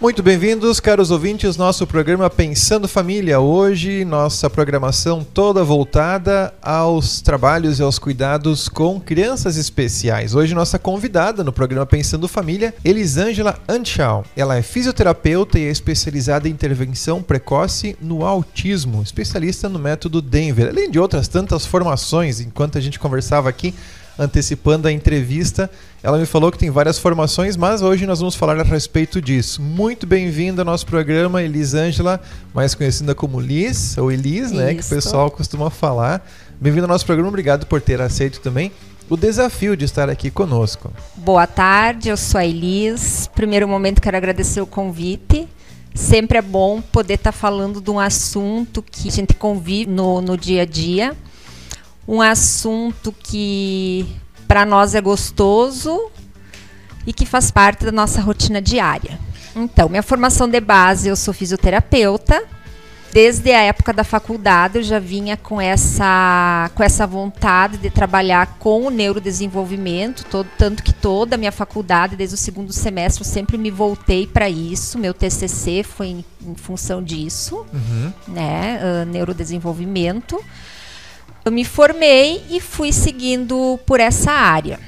Muito bem-vindos, caros ouvintes, nosso programa Pensando Família. Hoje, nossa programação toda voltada aos trabalhos e aos cuidados com crianças especiais. Hoje, nossa convidada no programa Pensando Família, Elisângela Anchal. Ela é fisioterapeuta e é especializada em intervenção precoce no autismo, especialista no método Denver, além de outras tantas formações. Enquanto a gente conversava aqui, antecipando a entrevista. Ela me falou que tem várias formações, mas hoje nós vamos falar a respeito disso. Muito bem-vinda ao nosso programa, Elisângela, mais conhecida como Liz, ou Elis, né? Que o pessoal costuma falar. Bem-vinda ao nosso programa, obrigado por ter aceito também o desafio de estar aqui conosco. Boa tarde, eu sou a Elis. Primeiro momento quero agradecer o convite. Sempre é bom poder estar falando de um assunto que a gente convive no, no dia a dia um assunto que para nós é gostoso e que faz parte da nossa rotina diária. Então, minha formação de base, eu sou fisioterapeuta. Desde a época da faculdade eu já vinha com essa, com essa vontade de trabalhar com o neurodesenvolvimento, todo, tanto que toda a minha faculdade, desde o segundo semestre, eu sempre me voltei para isso. Meu TCC foi em, em função disso, uhum. né, uh, neurodesenvolvimento. Eu me formei e fui seguindo por essa área.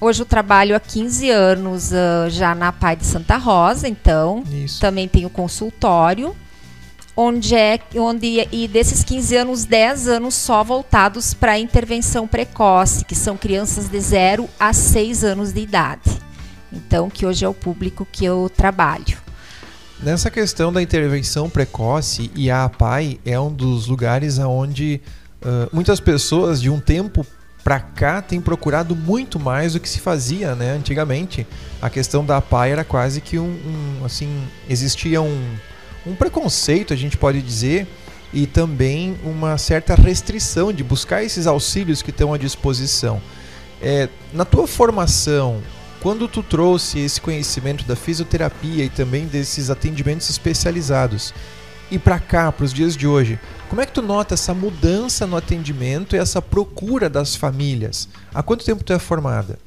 Hoje eu trabalho há 15 anos uh, já na Pai de Santa Rosa, então Isso. também tenho consultório, onde é onde e desses 15 anos, 10 anos só voltados para intervenção precoce, que são crianças de 0 a 6 anos de idade. Então, que hoje é o público que eu trabalho. Nessa questão da intervenção precoce, e a APAI é um dos lugares onde Uh, muitas pessoas de um tempo para cá têm procurado muito mais do que se fazia, né? Antigamente, a questão da PAI era quase que um, um assim, existia um, um preconceito, a gente pode dizer, e também uma certa restrição de buscar esses auxílios que estão à disposição. É, na tua formação, quando tu trouxe esse conhecimento da fisioterapia e também desses atendimentos especializados, e para cá, para os dias de hoje, como é que tu nota essa mudança no atendimento e essa procura das famílias? Há quanto tempo tu é formada?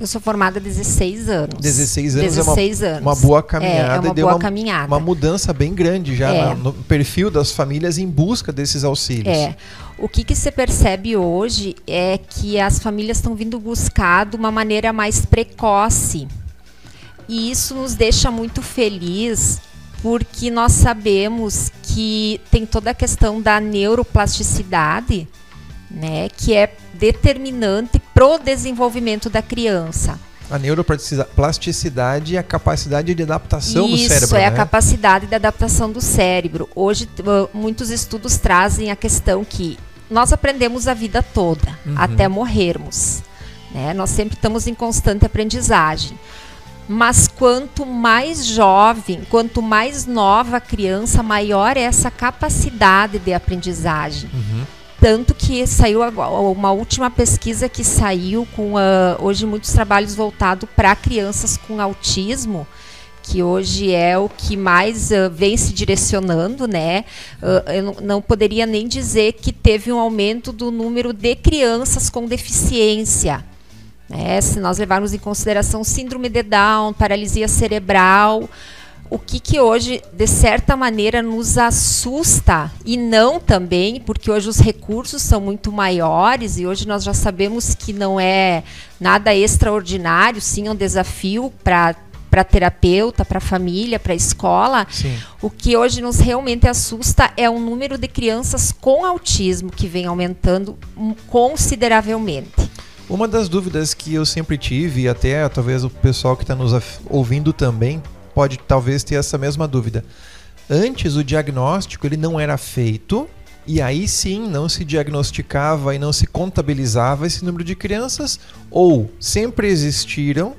Eu sou formada há 16 anos. 16 anos 16 é uma, anos. uma boa caminhada. É, é uma deu boa uma, caminhada. Uma mudança bem grande já é. no perfil das famílias em busca desses auxílios. É. O que, que se percebe hoje é que as famílias estão vindo buscar de uma maneira mais precoce. E isso nos deixa muito feliz porque nós sabemos que tem toda a questão da neuroplasticidade, né, que é determinante para o desenvolvimento da criança. A neuroplasticidade é a capacidade de adaptação Isso, do cérebro. Isso, é né? a capacidade de adaptação do cérebro. Hoje, muitos estudos trazem a questão que nós aprendemos a vida toda, uhum. até morrermos. Né? Nós sempre estamos em constante aprendizagem. Mas quanto mais jovem, quanto mais nova a criança, maior é essa capacidade de aprendizagem. Uhum. Tanto que saiu uma última pesquisa que saiu com uh, hoje muitos trabalhos voltados para crianças com autismo, que hoje é o que mais uh, vem se direcionando, né? Uh, eu não poderia nem dizer que teve um aumento do número de crianças com deficiência. Né? Se nós levarmos em consideração síndrome de Down, paralisia cerebral, o que, que hoje, de certa maneira, nos assusta, e não também, porque hoje os recursos são muito maiores e hoje nós já sabemos que não é nada extraordinário, sim, é um desafio para para terapeuta, para família, para escola. Sim. O que hoje nos realmente assusta é o número de crianças com autismo que vem aumentando consideravelmente. Uma das dúvidas que eu sempre tive, e até talvez o pessoal que está nos ouvindo também pode talvez ter essa mesma dúvida. Antes o diagnóstico ele não era feito e aí sim não se diagnosticava e não se contabilizava esse número de crianças ou sempre existiram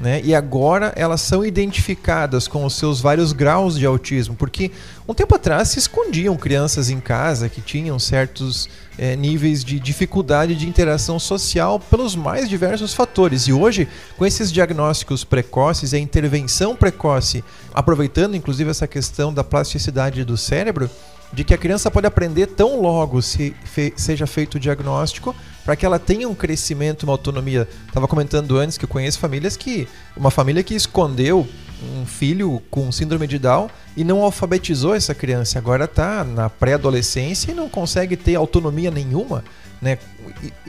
né? E agora elas são identificadas com os seus vários graus de autismo, porque um tempo atrás se escondiam crianças em casa que tinham certos é, níveis de dificuldade de interação social pelos mais diversos fatores. E hoje, com esses diagnósticos precoces e a intervenção precoce, aproveitando inclusive essa questão da plasticidade do cérebro, de que a criança pode aprender tão logo se fe seja feito o diagnóstico para que ela tenha um crescimento, uma autonomia. Estava comentando antes que eu conheço famílias que uma família que escondeu um filho com síndrome de Down e não alfabetizou essa criança. Agora está na pré-adolescência e não consegue ter autonomia nenhuma. Né?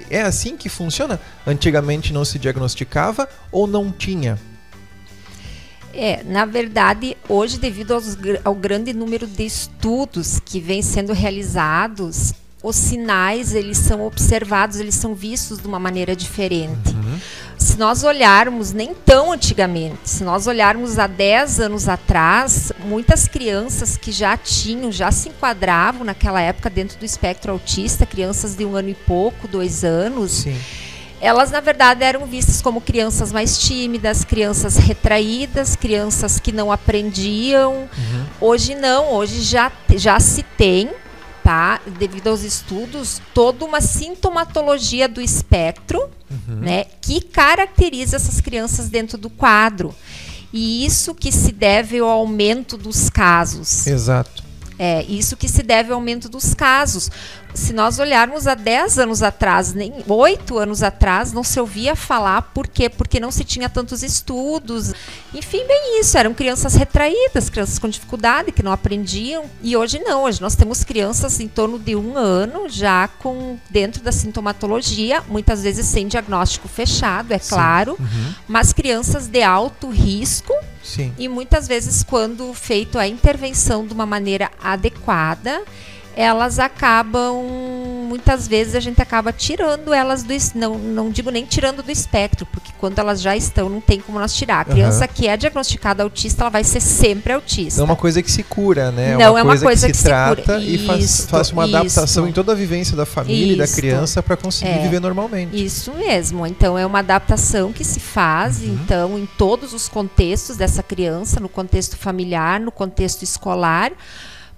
É assim que funciona? Antigamente não se diagnosticava ou não tinha? É, na verdade, hoje, devido aos, ao grande número de estudos que vêm sendo realizados, os sinais eles são observados, eles são vistos de uma maneira diferente. Uhum. Se nós olharmos, nem tão antigamente, se nós olharmos há 10 anos atrás, muitas crianças que já tinham, já se enquadravam naquela época dentro do espectro autista, crianças de um ano e pouco, dois anos. Sim elas na verdade eram vistas como crianças mais tímidas, crianças retraídas, crianças que não aprendiam. Uhum. Hoje não, hoje já, já se tem tá? Devido aos estudos, toda uma sintomatologia do espectro, uhum. né, que caracteriza essas crianças dentro do quadro. E isso que se deve ao aumento dos casos. Exato. É, isso que se deve ao aumento dos casos se nós olharmos há 10 anos atrás, nem 8 anos atrás, não se ouvia falar por quê? Porque não se tinha tantos estudos. Enfim, bem isso, eram crianças retraídas, crianças com dificuldade, que não aprendiam. E hoje não, hoje nós temos crianças em torno de um ano já com dentro da sintomatologia, muitas vezes sem diagnóstico fechado, é Sim. claro, uhum. mas crianças de alto risco. Sim. E muitas vezes, quando feito a intervenção de uma maneira adequada, elas acabam muitas vezes a gente acaba tirando elas do não não digo nem tirando do espectro porque quando elas já estão não tem como nós tirar. A criança uhum. que é diagnosticada autista ela vai ser sempre autista. Não é uma coisa que se cura né? Não é uma coisa, coisa que, que, se, trata e faz, faz uma adaptação em toda a vivência da família isto. e da criança para conseguir é, viver normalmente. Isso mesmo. Então é uma adaptação que se faz uhum. então em todos os contextos dessa criança no contexto familiar no contexto escolar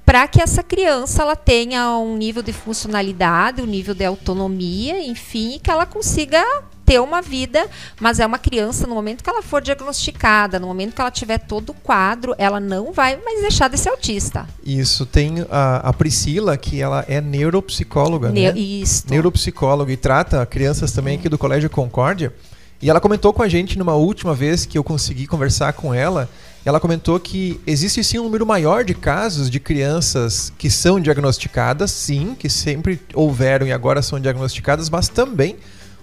para que essa criança ela tenha um nível de funcionalidade, um nível de autonomia, enfim, que ela consiga ter uma vida, mas é uma criança no momento que ela for diagnosticada, no momento que ela tiver todo o quadro, ela não vai mais deixar de ser autista. Isso tem a, a Priscila que ela é neuropsicóloga, ne né? Isso. Neuropsicóloga e trata crianças também aqui do Colégio Concórdia. E ela comentou com a gente numa última vez que eu consegui conversar com ela ela comentou que existe sim um número maior de casos de crianças que são diagnosticadas, sim, que sempre houveram e agora são diagnosticadas, mas também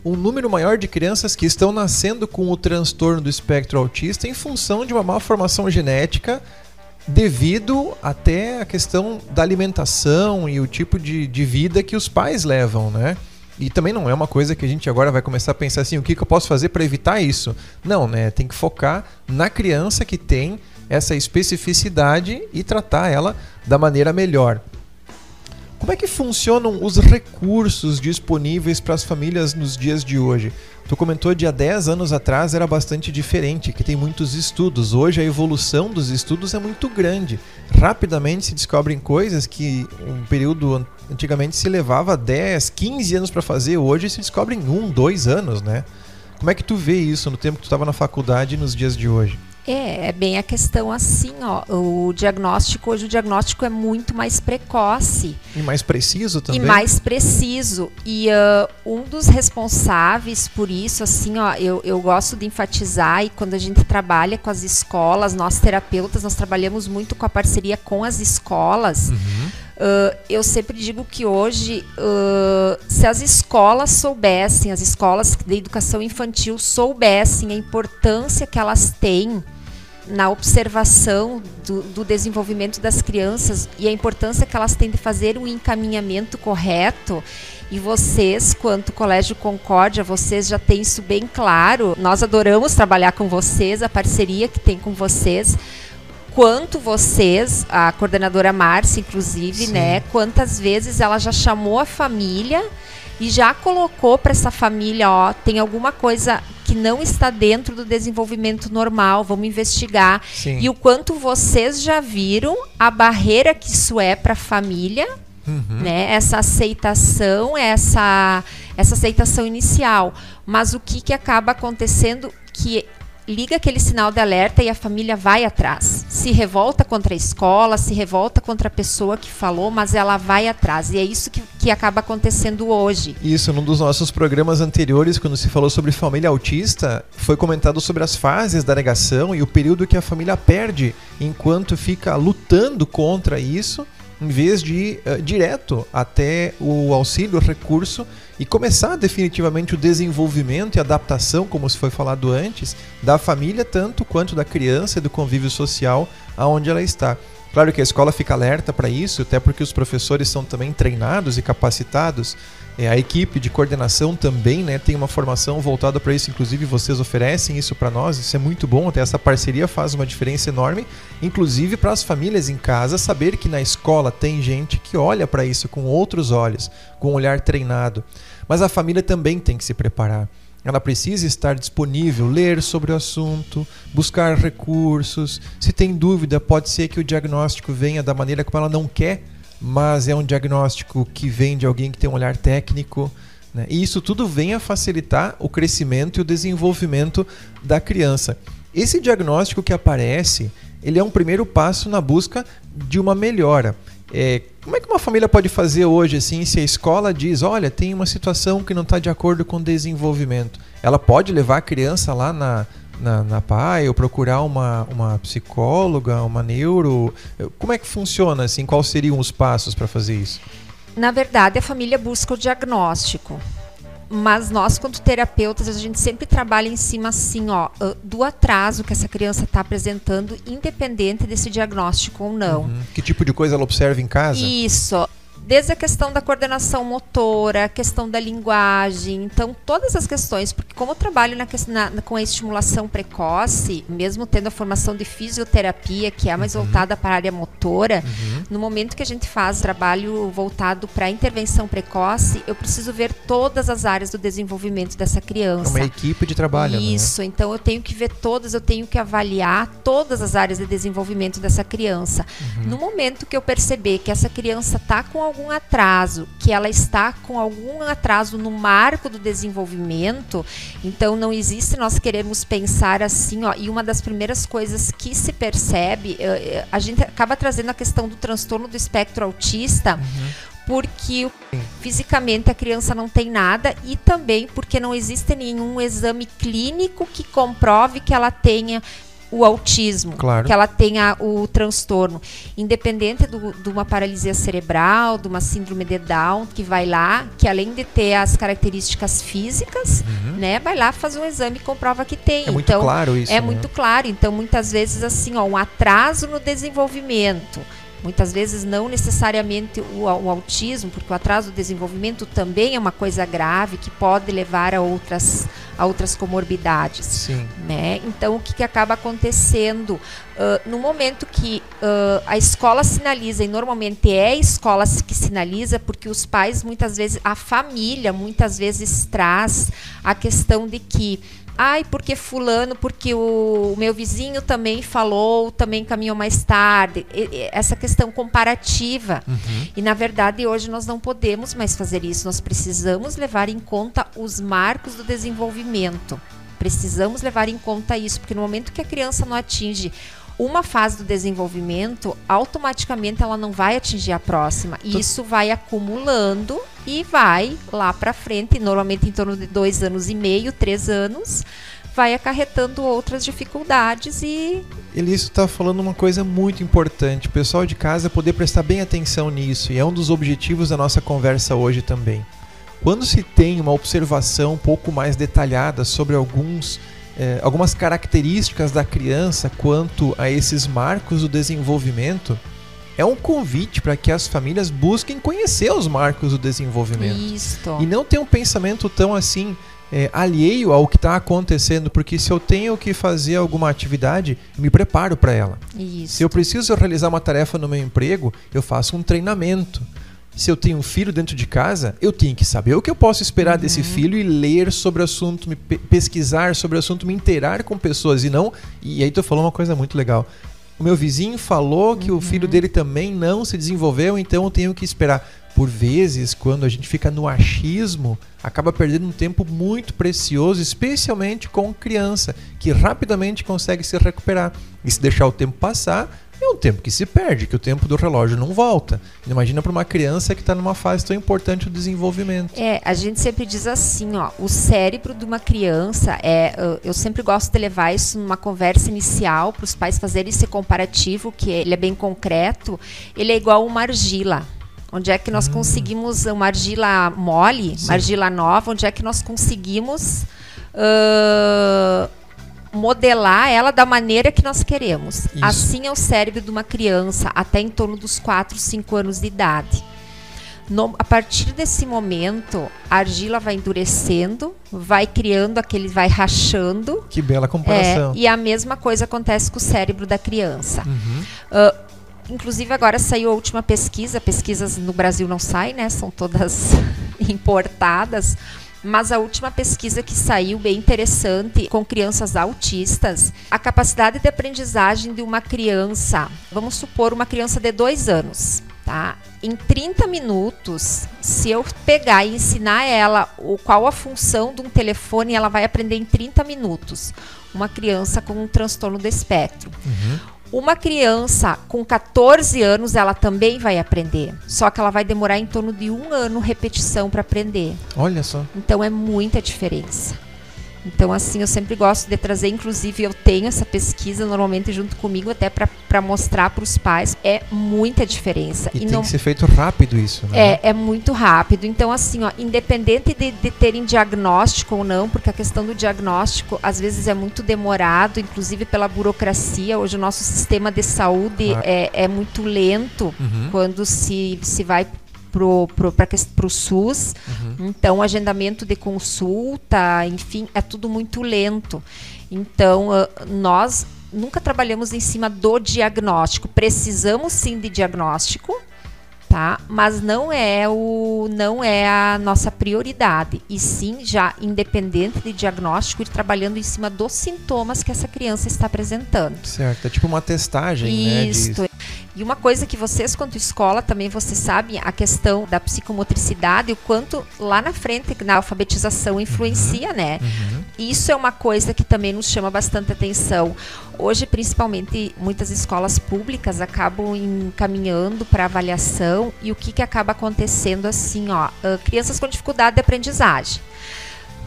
um número maior de crianças que estão nascendo com o transtorno do espectro autista em função de uma malformação genética devido até a questão da alimentação e o tipo de, de vida que os pais levam, né? E também não é uma coisa que a gente agora vai começar a pensar assim, o que, que eu posso fazer para evitar isso? Não, né? Tem que focar na criança que tem essa especificidade e tratar ela da maneira melhor. Como é que funcionam os recursos disponíveis para as famílias nos dias de hoje? Tu comentou de há 10 anos atrás era bastante diferente, que tem muitos estudos. Hoje a evolução dos estudos é muito grande. Rapidamente se descobrem coisas que um período antigamente se levava 10, 15 anos para fazer, hoje se descobre em um, dois anos, né? Como é que tu vê isso no tempo que tu estava na faculdade e nos dias de hoje? É, é bem a questão assim, ó. O diagnóstico, hoje o diagnóstico é muito mais precoce. E mais preciso também. E mais preciso. E uh, um dos responsáveis por isso, assim, ó, eu, eu gosto de enfatizar, e quando a gente trabalha com as escolas, nós terapeutas, nós trabalhamos muito com a parceria com as escolas. Uhum. Uh, eu sempre digo que hoje, uh, se as escolas soubessem, as escolas de educação infantil soubessem a importância que elas têm na observação do, do, desenvolvimento das crianças e a importância que elas têm de fazer um encaminhamento correto. E vocês, quanto Colégio Concórdia, vocês já têm isso bem claro. Nós adoramos trabalhar com vocês, a parceria que tem com vocês quanto vocês, a coordenadora Márcia, inclusive, Sim. né? Quantas vezes ela já chamou a família e já colocou para essa família, ó, tem alguma coisa que não está dentro do desenvolvimento normal, vamos investigar. Sim. E o quanto vocês já viram a barreira que isso é para a família, uhum. né? Essa aceitação, essa essa aceitação inicial. Mas o que que acaba acontecendo que liga aquele sinal de alerta e a família vai atrás. se revolta contra a escola, se revolta contra a pessoa que falou, mas ela vai atrás. E é isso que, que acaba acontecendo hoje. Isso, num dos nossos programas anteriores, quando se falou sobre família autista, foi comentado sobre as fases da negação e o período que a família perde enquanto fica lutando contra isso em vez de ir uh, direto até o auxílio, o recurso e começar definitivamente o desenvolvimento e adaptação, como se foi falado antes, da família tanto quanto da criança e do convívio social aonde ela está. Claro que a escola fica alerta para isso, até porque os professores são também treinados e capacitados. É, a equipe de coordenação também né, tem uma formação voltada para isso, inclusive vocês oferecem isso para nós, isso é muito bom, até essa parceria faz uma diferença enorme, inclusive para as famílias em casa saber que na escola tem gente que olha para isso com outros olhos, com um olhar treinado. Mas a família também tem que se preparar. Ela precisa estar disponível, ler sobre o assunto, buscar recursos. Se tem dúvida, pode ser que o diagnóstico venha da maneira como ela não quer, mas é um diagnóstico que vem de alguém que tem um olhar técnico. Né? E isso tudo vem a facilitar o crescimento e o desenvolvimento da criança. Esse diagnóstico que aparece, ele é um primeiro passo na busca de uma melhora. É, como é que uma família pode fazer hoje, assim, se a escola diz, olha, tem uma situação que não está de acordo com o desenvolvimento? Ela pode levar a criança lá na, na, na PAI ou procurar uma, uma psicóloga, uma neuro? Como é que funciona, assim? Quais seriam os passos para fazer isso? Na verdade, a família busca o diagnóstico mas nós, quanto terapeutas, a gente sempre trabalha em cima assim, ó, do atraso que essa criança está apresentando, independente desse diagnóstico ou não. Uhum. Que tipo de coisa ela observa em casa? Isso desde a questão da coordenação motora, a questão da linguagem, então todas as questões, porque como eu trabalho na, na, com a estimulação precoce, mesmo tendo a formação de fisioterapia, que é mais uhum. voltada para a área motora, uhum. no momento que a gente faz trabalho voltado para a intervenção precoce, eu preciso ver todas as áreas do desenvolvimento dessa criança. É uma equipe de trabalho. Né? Isso, né? então eu tenho que ver todas, eu tenho que avaliar todas as áreas de desenvolvimento dessa criança. Uhum. No momento que eu perceber que essa criança está com algum atraso, que ela está com algum atraso no marco do desenvolvimento, então não existe nós queremos pensar assim, ó, e uma das primeiras coisas que se percebe, eh, eh, a gente acaba trazendo a questão do transtorno do espectro autista, uhum. porque fisicamente a criança não tem nada e também porque não existe nenhum exame clínico que comprove que ela tenha o autismo, claro. que ela tenha o transtorno, independente do, de uma paralisia cerebral, de uma síndrome de Down, que vai lá, que além de ter as características físicas, uhum. né, vai lá fazer um exame e comprova que tem. É muito então, claro isso. É né? muito claro. Então, muitas vezes assim, ó, um atraso no desenvolvimento Muitas vezes não necessariamente o, o, autismo, porque o atraso do desenvolvimento também é uma coisa grave que pode levar a outras, a outras comorbidades. Sim. Né? Então, o que, que acaba acontecendo? Uh, no momento que uh, a escola sinaliza, e normalmente é a escola que sinaliza, porque os pais, muitas vezes, a família, muitas vezes traz a questão de que Ai, porque fulano, porque o, meu vizinho também falou, também caminhou mais tarde. Essa questão comparativa. Uhum. E na verdade hoje nós não podemos mais fazer isso. Nós precisamos levar em conta os marcos do desenvolvimento. Precisamos levar em conta isso, porque no momento que a criança não atinge uma fase do desenvolvimento, automaticamente ela não vai atingir a próxima. E isso vai acumulando e vai lá para frente, normalmente em torno de dois anos e meio, três anos, vai acarretando outras dificuldades e. Elício está falando uma coisa muito importante. O pessoal de casa poder prestar bem atenção nisso, e é um dos objetivos da nossa conversa hoje também. Quando se tem uma observação um pouco mais detalhada sobre alguns é, algumas características da criança quanto a esses marcos do desenvolvimento, é um convite para que as famílias busquem conhecer os marcos do desenvolvimento. Isto. E não ter um pensamento tão assim é, alheio ao que está acontecendo, porque se eu tenho que fazer alguma atividade, me preparo para ela. Isso. Se eu preciso realizar uma tarefa no meu emprego, eu faço um treinamento se eu tenho um filho dentro de casa, eu tenho que saber o que eu posso esperar uhum. desse filho e ler sobre o assunto, me pesquisar sobre o assunto, me inteirar com pessoas e não. E aí tu falou uma coisa muito legal. O meu vizinho falou que uhum. o filho dele também não se desenvolveu, então eu tenho que esperar. por vezes, quando a gente fica no achismo, acaba perdendo um tempo muito precioso, especialmente com criança, que rapidamente consegue se recuperar. E se deixar o tempo passar, é um tempo que se perde, que o tempo do relógio não volta. Imagina para uma criança que está numa fase tão importante do desenvolvimento. É, a gente sempre diz assim, ó, o cérebro de uma criança é, eu sempre gosto de levar isso numa conversa inicial para os pais fazerem esse comparativo, que ele é bem concreto. Ele é igual uma argila. Onde é que nós hum. conseguimos uma argila mole, Sim. uma argila nova? Onde é que nós conseguimos uh, modelar ela da maneira que nós queremos? Isso. Assim é o cérebro de uma criança até em torno dos 4, 5 anos de idade. No, a partir desse momento, a argila vai endurecendo, vai criando aquele, vai rachando. Que bela comparação. É, e a mesma coisa acontece com o cérebro da criança. Uhum. Uh, Inclusive agora saiu a última pesquisa, pesquisas no Brasil não saem, né? São todas importadas. Mas a última pesquisa que saiu, bem interessante, com crianças autistas, a capacidade de aprendizagem de uma criança, vamos supor uma criança de dois anos, tá? Em 30 minutos, se eu pegar e ensinar ela o, qual a função de um telefone, ela vai aprender em 30 minutos. Uma criança com um transtorno do espectro. Uhum. Uma criança com 14 anos, ela também vai aprender. Só que ela vai demorar em torno de um ano repetição para aprender. Olha só. Então é muita diferença. Então, assim, eu sempre gosto de trazer, inclusive eu tenho essa pesquisa normalmente junto comigo até para mostrar para os pais. É muita diferença. E, e tem não... que ser feito rápido isso, né? É, é muito rápido. Então, assim, ó, independente de, de terem diagnóstico ou não, porque a questão do diagnóstico às vezes é muito demorado, inclusive pela burocracia. Hoje o nosso sistema de saúde ah. é, é muito lento uhum. quando se, se vai pro, pro, pro SUS. Uhum. Então, agendamento de consulta, enfim, é tudo muito lento. Então, uh, nós nunca trabalhamos em cima do diagnóstico. Precisamos sim de diagnóstico, tá? Mas não é o não é a nossa prioridade. E sim, já independente de diagnóstico, ir trabalhando em cima dos sintomas que essa criança está apresentando. Certo, é tipo uma testagem, Isso. né? De... E uma coisa que vocês, quanto escola, também vocês sabem, a questão da psicomotricidade, o quanto lá na frente, na alfabetização, influencia, uhum. né? Uhum. Isso é uma coisa que também nos chama bastante atenção. Hoje, principalmente, muitas escolas públicas acabam encaminhando para avaliação e o que, que acaba acontecendo assim, ó, crianças com dificuldade de aprendizagem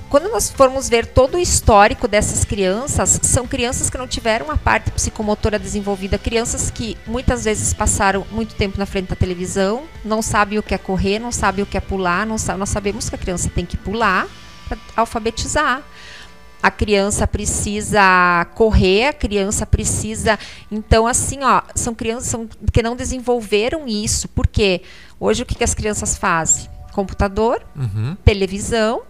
quando nós formos ver todo o histórico dessas crianças, são crianças que não tiveram a parte psicomotora desenvolvida, crianças que muitas vezes passaram muito tempo na frente da televisão, não sabem o que é correr, não sabem o que é pular, não sabe, nós sabemos que a criança tem que pular para alfabetizar. A criança precisa correr, a criança precisa. Então, assim, ó, são crianças que não desenvolveram isso. Porque hoje o que, que as crianças fazem? Computador, uhum. televisão,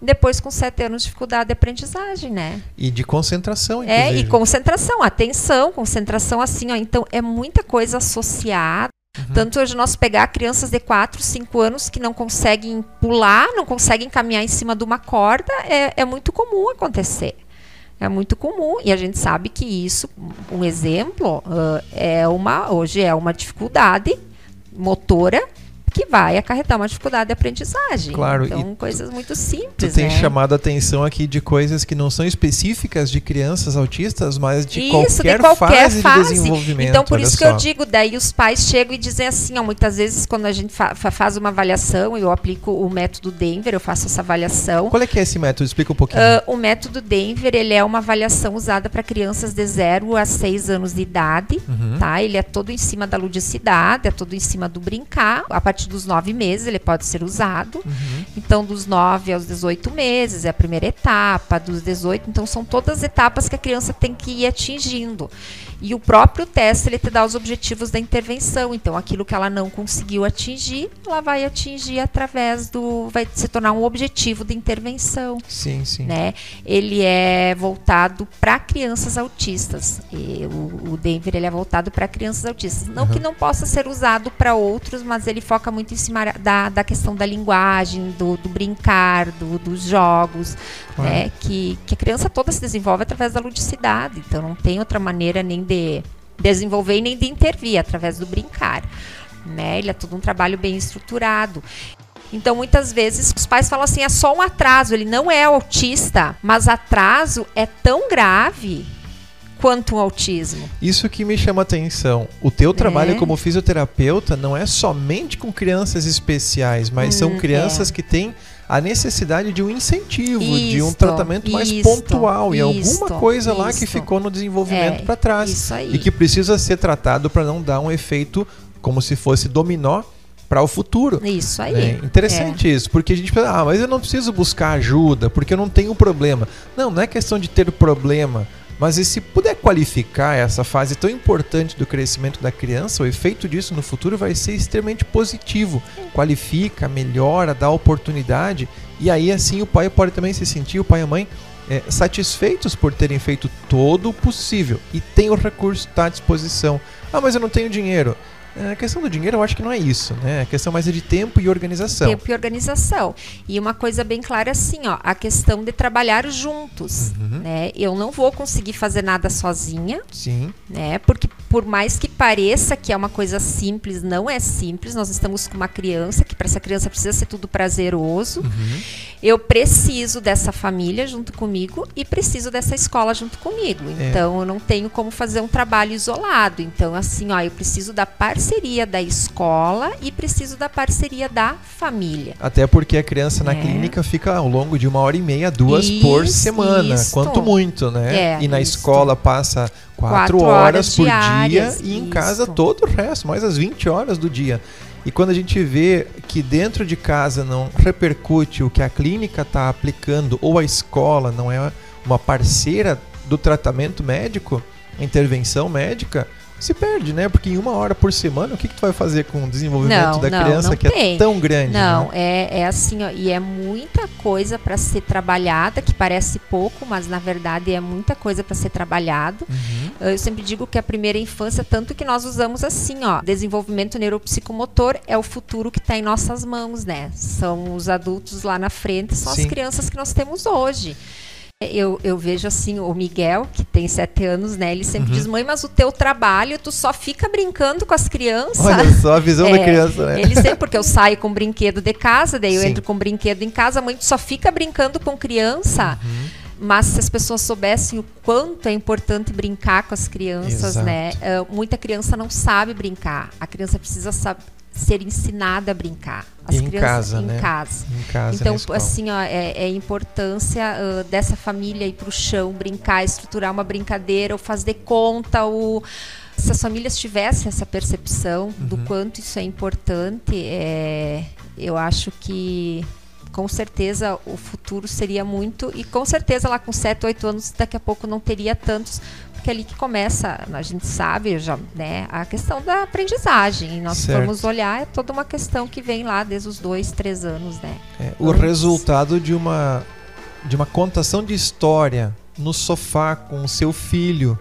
depois com sete anos de dificuldade de aprendizagem, né? E de concentração, inclusive. É, e concentração, atenção, concentração assim, ó. Então, é muita coisa associada. Uhum. Tanto hoje nós pegar crianças de 4, 5 anos que não conseguem pular, não conseguem caminhar em cima de uma corda, é, é muito comum acontecer. É muito comum e a gente sabe que isso, um exemplo, uh, é uma hoje é uma dificuldade motora que vai acarretar uma dificuldade de aprendizagem. Claro. Então, coisas muito simples. Tu tem né? chamado a atenção aqui de coisas que não são específicas de crianças autistas, mas de, isso, qualquer, de qualquer fase, fase, de desenvolvimento. Então, por isso só. que eu digo, daí os pais chegam e dizem assim, ó, muitas vezes quando a gente fa faz uma avaliação, eu aplico o método Denver, eu faço essa avaliação. Qual é que é esse método? Explica um pouquinho. Uh, o método Denver, ele é uma avaliação usada para crianças de 0 a 6 anos de idade, uhum. tá? Ele é todo em cima da ludicidade, é todo em cima do brincar. A partir dos 9 meses ele pode ser usado. Uhum. Então, dos 9 aos 18 meses é a primeira etapa, dos 18, então são todas as etapas que a criança tem que ir atingindo. E o próprio teste ele te dá os objetivos da intervenção. Então, aquilo que ela não conseguiu atingir, ela vai atingir através do. vai se tornar um objetivo de intervenção. Sim, sim. Né? Ele é voltado para crianças autistas. E o, o Denver ele é voltado para crianças autistas. Não uhum. que não possa ser usado para outros, mas ele foca muito em cima da, da questão da linguagem, do, do brincar, do, dos jogos, claro. né? que, que a criança toda se desenvolve através da ludicidade. Então, não tem outra maneira nem de de desenvolver e nem de intervir através do brincar. né? Ele é todo um trabalho bem estruturado. Então, muitas vezes, os pais falam assim: é só um atraso, ele não é autista, mas atraso é tão grave quanto um autismo. Isso que me chama a atenção. O teu trabalho é. como fisioterapeuta não é somente com crianças especiais, mas hum, são crianças é. que têm a necessidade de um incentivo, isto, de um tratamento mais isto, pontual e alguma coisa lá que ficou no desenvolvimento é, para trás e que precisa ser tratado para não dar um efeito como se fosse dominó para o futuro. Isso aí. Né? Interessante é. isso, porque a gente pensa, ah, mas eu não preciso buscar ajuda, porque eu não tenho problema. Não, não é questão de ter problema. Mas e se puder qualificar essa fase tão importante do crescimento da criança, o efeito disso no futuro vai ser extremamente positivo. Qualifica, melhora, dá oportunidade e aí assim o pai pode também se sentir, o pai e a mãe, é, satisfeitos por terem feito todo o possível e tem o recurso está à disposição. Ah, mas eu não tenho dinheiro. É, a questão do dinheiro eu acho que não é isso, né? A questão mais é de tempo e organização. Tempo e organização. E uma coisa bem clara assim, ó, a questão de trabalhar juntos, uhum. né? Eu não vou conseguir fazer nada sozinha. Sim. Né? Porque por mais que pareça que é uma coisa simples, não é simples. Nós estamos com uma criança que para essa criança precisa ser tudo prazeroso. Uhum. Eu preciso dessa família junto comigo e preciso dessa escola junto comigo. É. Então eu não tenho como fazer um trabalho isolado. Então assim, ó, eu preciso da parceria parceria da escola e preciso da parceria da família. Até porque a criança na é. clínica fica ao longo de uma hora e meia, duas isso, por semana, isso. quanto muito, né? É, e na isso. escola passa quatro, quatro horas, horas, por diárias, dia e em casa todo o resto, mais as 20 horas do dia. E quando a gente vê que dentro de casa não repercute o que a clínica está aplicando ou a escola não é uma parceira do tratamento médico, intervenção médica, se perde, né? Porque em uma hora por semana, o que, que tu vai fazer com o desenvolvimento não, da não, criança não que é tem. é tão grande? Não, né? é, é assim, ó, e é muita coisa para ser trabalhada, que parece pouco, mas na verdade é muita coisa para ser trabalhado. Uhum. Eu sempre digo que a primeira infância, tanto que nós usamos assim, ó, desenvolvimento neuropsicomotor é o futuro que está em nossas mãos, né? São os adultos lá na frente, são Sim. as crianças que nós temos hoje. Eu, eu vejo assim, o Miguel, que tem sete anos, né? Ele sempre uhum. diz, mãe, mas o teu trabalho, tu só fica brincando com as crianças. Olha só a visão é, da criança, né? Ele sempre, porque eu saio com brinquedo de casa, daí eu entro com brinquedo em casa, mãe tu só fica brincando com criança. Uhum. Mas se as pessoas soubessem o quanto é importante brincar com as crianças, Exato. né? Uh, muita criança não sabe brincar. A criança precisa saber ser ensinada a brincar. As em crianças casa, em né? casa. Em casa então, assim, ó, é, é a importância uh, dessa família ir para o chão, brincar, estruturar uma brincadeira, ou fazer conta, o se as famílias tivessem essa percepção uhum. do quanto isso é importante, é, eu acho que com certeza o futuro seria muito e com certeza lá com 7, 8 anos daqui a pouco não teria tantos porque é ali que começa, a gente sabe já, né, a questão da aprendizagem. E nós certo. formos olhar, é toda uma questão que vem lá desde os dois, três anos, né? É, o resultado de uma, de uma contação de história no sofá com o seu filho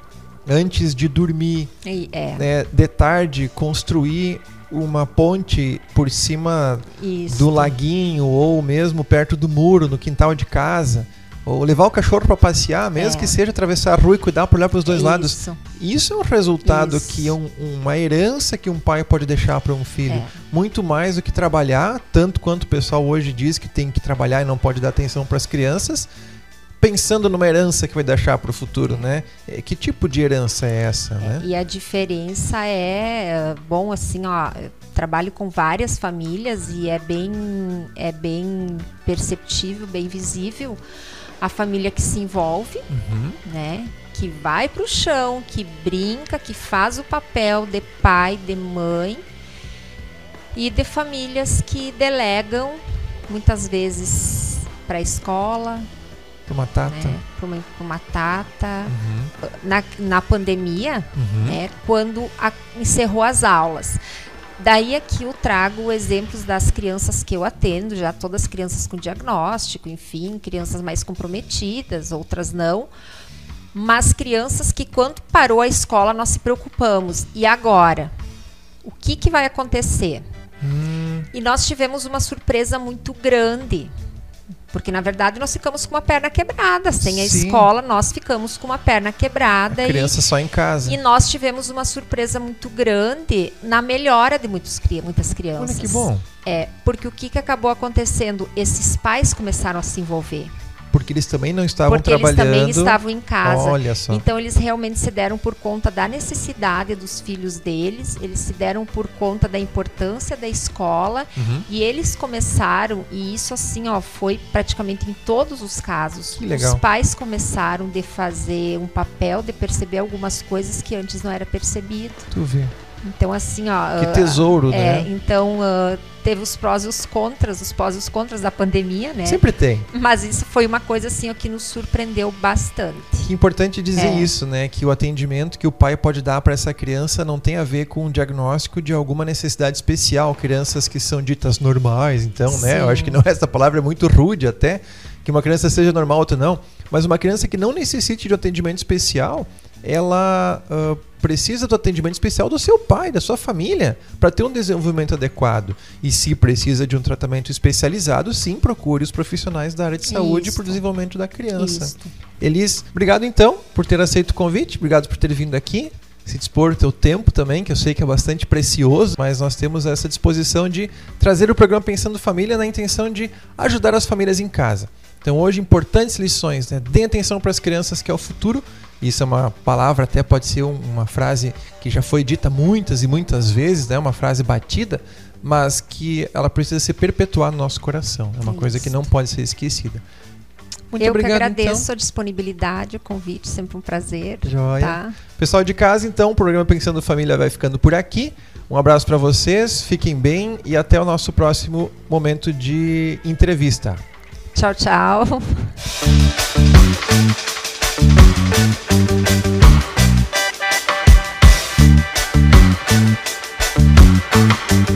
antes de dormir. É. né, de tarde, construir uma ponte por cima Isso. do laguinho ou mesmo perto do muro, no quintal de casa ou levar o cachorro para passear, mesmo é. que seja atravessar a rua e cuidar por olhar para os dois Isso. lados. Isso é um resultado Isso. que é um, uma herança que um pai pode deixar para um filho. É. Muito mais do que trabalhar, tanto quanto o pessoal hoje diz que tem que trabalhar e não pode dar atenção para as crianças, pensando numa herança que vai deixar para o futuro, né? É, que tipo de herança é essa, né? E a diferença é, bom, assim, ó, trabalho com várias famílias e é bem, é bem perceptível, bem visível a família que se envolve, uhum. né? Que vai para o chão, que brinca, que faz o papel de pai, de mãe, e de famílias que delegam muitas vezes para a escola, para uma tata, né? para uma, uma, tata. Uhum. Na, na pandemia, uhum. né? quando a, encerrou as aulas. Daí aqui eu trago exemplos das crianças que eu atendo, já todas crianças com diagnóstico, enfim, crianças mais comprometidas, outras não. Mas crianças que quando parou a escola nós se preocupamos. E agora? O que, que vai acontecer? Hum. E nós tivemos uma surpresa muito grande. Porque, na verdade, nós ficamos com uma perna quebrada. Sem a Sim. escola, nós ficamos com uma perna quebrada. A criança e, só em casa. e nós tivemos uma surpresa muito grande na melhora de muitos, muitas crianças. Olha que bom. É, porque o que, que acabou acontecendo? Esses pais começaram a se envolver. Porque eles também não estavam porque eles trabalhando. também estavam em casa. Olha só. Então eles realmente se deram por conta da necessidade dos filhos deles, eles se deram por conta da importância da escola Uhum. e eles começaram, e isso assim, ó, foi praticamente em todos os casos. Que legal. Os pais começaram de fazer um papel, de perceber algumas coisas que antes não era percebido. Tu vê. Então assim, ó, Que tesouro, é, né? então ah, teve os prós e os contras, os prós e os contras da pandemia, né? Sempre tem. Mas isso foi uma coisa assim ó, que nos surpreendeu bastante. Que importante dizer É. isso, né? Que o atendimento que o pai pode dar para essa criança não tem a ver com um diagnóstico de alguma necessidade especial. Crianças que são ditas normais, então, né? Eu Sim. acho que não essa palavra é muito rude até que uma criança seja normal outra não, mas uma criança que não necessite de um atendimento especial, ela ah, precisa do atendimento especial do seu pai, da sua família, para ter um desenvolvimento adequado. E se precisa de um tratamento especializado, sim, procure os profissionais da área de saúde para o desenvolvimento da criança. Isso. Elis, obrigado então por ter aceito o convite, obrigado por ter vindo aqui, se dispor teu tempo também, que eu sei que é bastante precioso, mas nós temos essa disposição de trazer o programa Pensando Família na intenção de ajudar as famílias em casa. Então hoje importantes lições, né? Dê atenção para as crianças que é o futuro. Isso é uma palavra, até pode ser um- uma frase que já foi dita muitas e muitas vezes, né? Uma frase batida, mas que ela precisa ser perpetuada no nosso coração. É uma coisa que Isso. não pode ser esquecida. Muito eu obrigado, que agradeço então. a disponibilidade, o convite, sempre um prazer. Joia. Tá? Pessoal de casa, então, o programa Pensando Família vai ficando por aqui. Um abraço para vocês, fiquem bem e até o nosso próximo momento de entrevista. Tchau, tchau. Thank you.